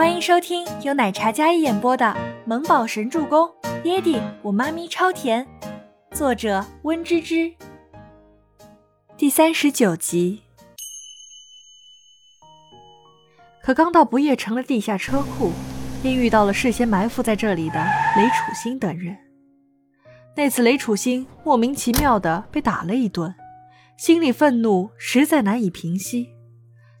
欢迎收听由奶茶嘉一演播的《萌宝神助攻》，爹地我妈咪超甜，作者温芝芝。第三十九集。可刚到不夜城的地下车库，便遇到了事先埋伏在这里的雷楚星等人。那次雷楚星莫名其妙的被打了一顿，心里愤怒实在难以平息。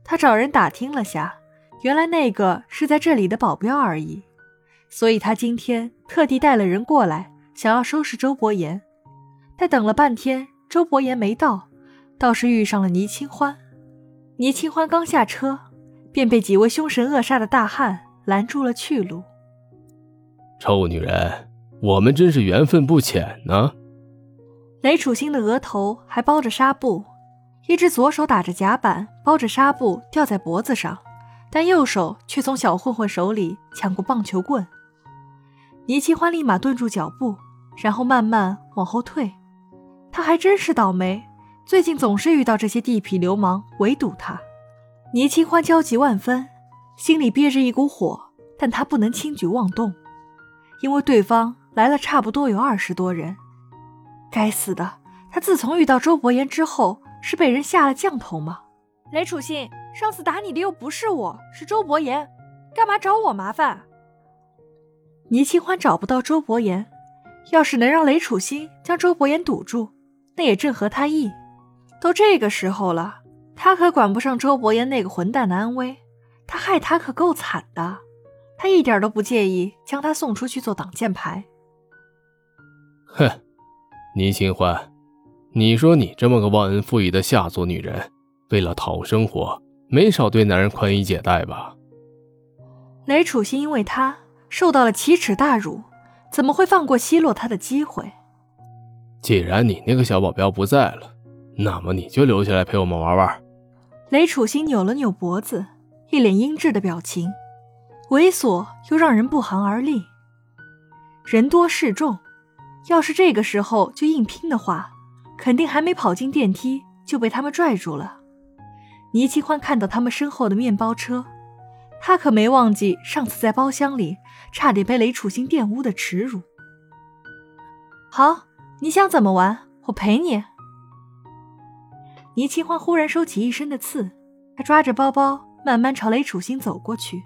他找人打听了下。原来那个是在这里的保镖而已，所以他今天特地带了人过来，想要收拾周伯言。但等了半天，周伯言没到，倒是遇上了倪清欢。倪清欢刚下车，便被几位凶神恶煞的大汉拦住了去路。臭女人，我们真是缘分不浅呢。雷楚星的额头还包着纱布，一只左手打着夹板，包着纱布吊在脖子上。但右手却从小混混手里抢过棒球棍，倪清欢立马顿住脚步，然后慢慢往后退。他还真是倒霉，最近总是遇到这些地痞流氓围堵他。倪清欢焦急万分，心里憋着一股火，但他不能轻举妄动，因为对方来了差不多有二十多人。该死的，他自从遇到周伯言之后，是被人下了降头吗？雷楚信。上次打你的又不是我，是周伯言，干嘛找我麻烦？倪清欢找不到周伯言，要是能让雷楚星将周伯言堵住，那也正合他意。都这个时候了，他可管不上周伯言那个混蛋的安危，他害他可够惨的，他一点都不介意将他送出去做挡箭牌。哼，倪清欢，你说你这么个忘恩负义的下作女人，为了讨生活。没少对男人宽衣解带吧？雷楚心因为他受到了奇耻大辱，怎么会放过奚落他的机会？既然你那个小保镖不在了，那么你就留下来陪我们玩玩。雷楚心扭了扭脖子，一脸阴鸷的表情，猥琐又让人不寒而栗。人多势众，要是这个时候就硬拼的话，肯定还没跑进电梯就被他们拽住了。倪清欢看到他们身后的面包车，他可没忘记上次在包厢里差点被雷楚星玷污的耻辱。好，你想怎么玩，我陪你。倪清欢忽然收起一身的刺，他抓着包包慢慢朝雷楚星走过去。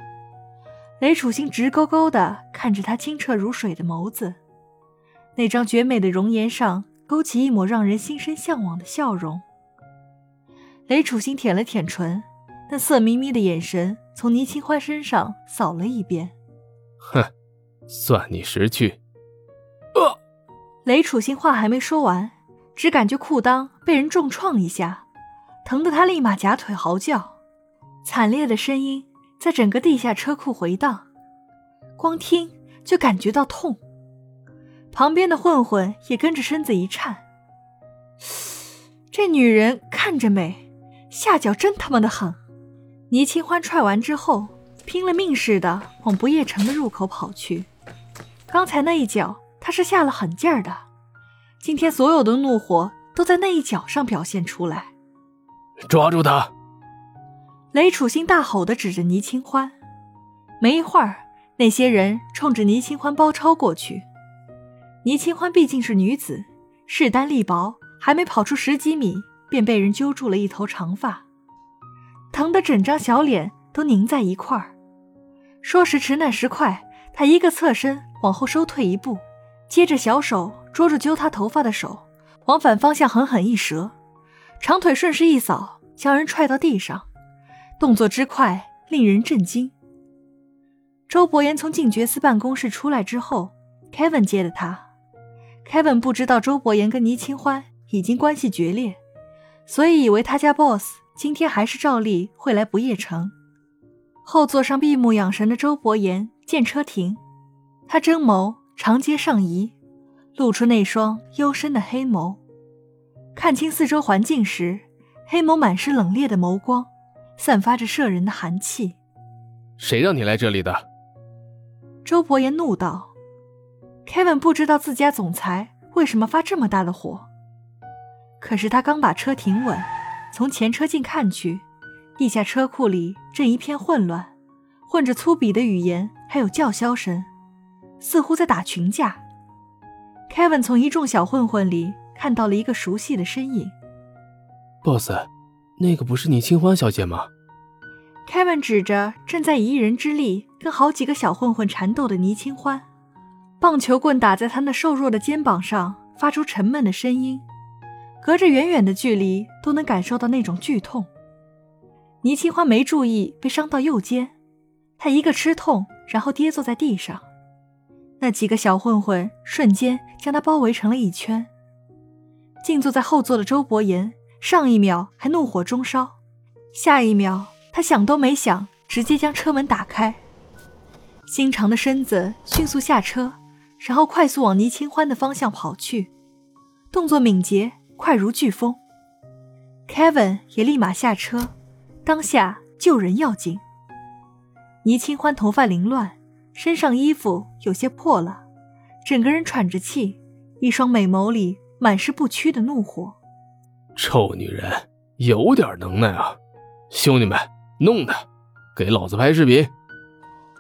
雷楚星直勾勾地看着他清澈如水的眸子，那张绝美的容颜上勾起一抹让人心生向往的笑容。雷楚星舔了舔唇，那色眯眯的眼神从倪清欢身上扫了一遍。哼，算你识趣。呃，雷楚星话还没说完，只感觉裤裆被人重创一下，疼得他立马夹腿嚎叫，惨烈的声音在整个地下车库回荡，光听就感觉到痛。旁边的混混也跟着身子一颤。这女人看着美。下脚真他妈的狠！倪清欢踹完之后，拼了命似的往不夜城的入口跑去。刚才那一脚，他是下了狠劲儿的。今天所有的怒火都在那一脚上表现出来。抓住他！雷楚星大吼的指着倪清欢。没一会儿，那些人冲着倪清欢包抄过去。倪清欢毕竟是女子，势单力薄，还没跑出十几米。便被人揪住了一头长发，疼得整张小脸都拧在一块儿。说时迟，那时快，他一个侧身往后收退一步，接着小手捉住揪他头发的手，往反方向狠狠一折，长腿顺势一扫，将人踹到地上，动作之快令人震惊。周伯言从静觉司办公室出来之后，Kevin 接的他。Kevin 不知道周伯言跟倪清欢已经关系决裂。所以以为他家 boss 今天还是照例会来不夜城。后座上闭目养神的周伯言见车停，他睁眸长街上移，露出那双幽深的黑眸。看清四周环境时，黑眸满是冷冽的眸光，散发着摄人的寒气。谁让你来这里的？周伯言怒道。Kevin 不知道自家总裁为什么发这么大的火。可是他刚把车停稳，从前车镜看去，地下车库里正一片混乱，混着粗鄙的语言，还有叫嚣声，似乎在打群架。Kevin 从一众小混混里看到了一个熟悉的身影。Boss，那个不是倪清欢小姐吗？Kevin 指着正在以一人之力跟好几个小混混缠斗的倪清欢，棒球棍打在他那瘦弱的肩膀上，发出沉闷的声音，隔着远远的距离都能感受到那种剧痛。倪清欢没注意被伤到右肩，他一个吃痛，然后跌坐在地上。那几个小混混瞬间将他包围成了一圈。静坐在后座的周伯言，上一秒还怒火中烧，下一秒他想都没想，直接将车门打开，心长的身子迅速下车，然后快速往倪清欢的方向跑去，动作敏捷，快如飓风。Kevin 也立马下车，当下救人要紧。倪清欢头发凌乱。身上衣服有些破了，整个人喘着气，一双美眸里满是不屈的怒火。臭女人，有点能耐啊！兄弟们，弄他，给老子拍视频！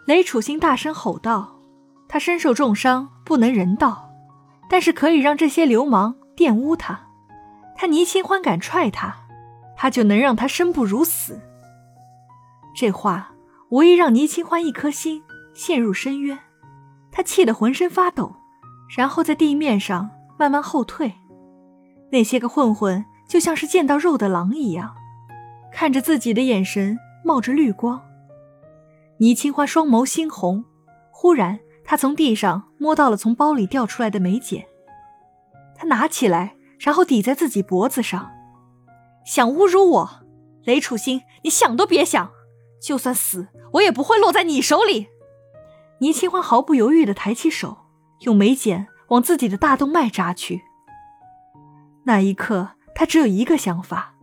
雷楚星大声吼道。他身受重伤，不能人道，但是可以让这些流氓玷污他。他倪清欢敢踹他，他就能让他生不如死。这话无疑让倪清欢一颗心。陷入深渊，他气得浑身发抖，然后在地面上慢慢后退。那些个混混就像是见到肉的狼一样，看着自己的眼神冒着绿光。倪清欢双眸猩红，忽然他从地上摸到了从包里掉出来的眉剪，他拿起来，然后抵在自己脖子上。想侮辱我，雷楚星，你想都别想！就算死，我也不会落在你手里。倪清欢毫不犹豫地抬起手，用眉剪往自己的大动脉扎去。那一刻，他只有一个想法：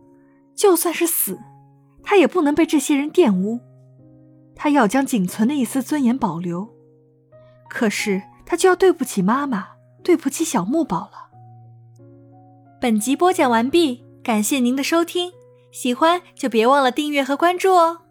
就算是死，他也不能被这些人玷污。他要将仅存的一丝尊严保留。可是，他就要对不起妈妈，对不起小木宝了。本集播讲完毕，感谢您的收听，喜欢就别忘了订阅和关注哦。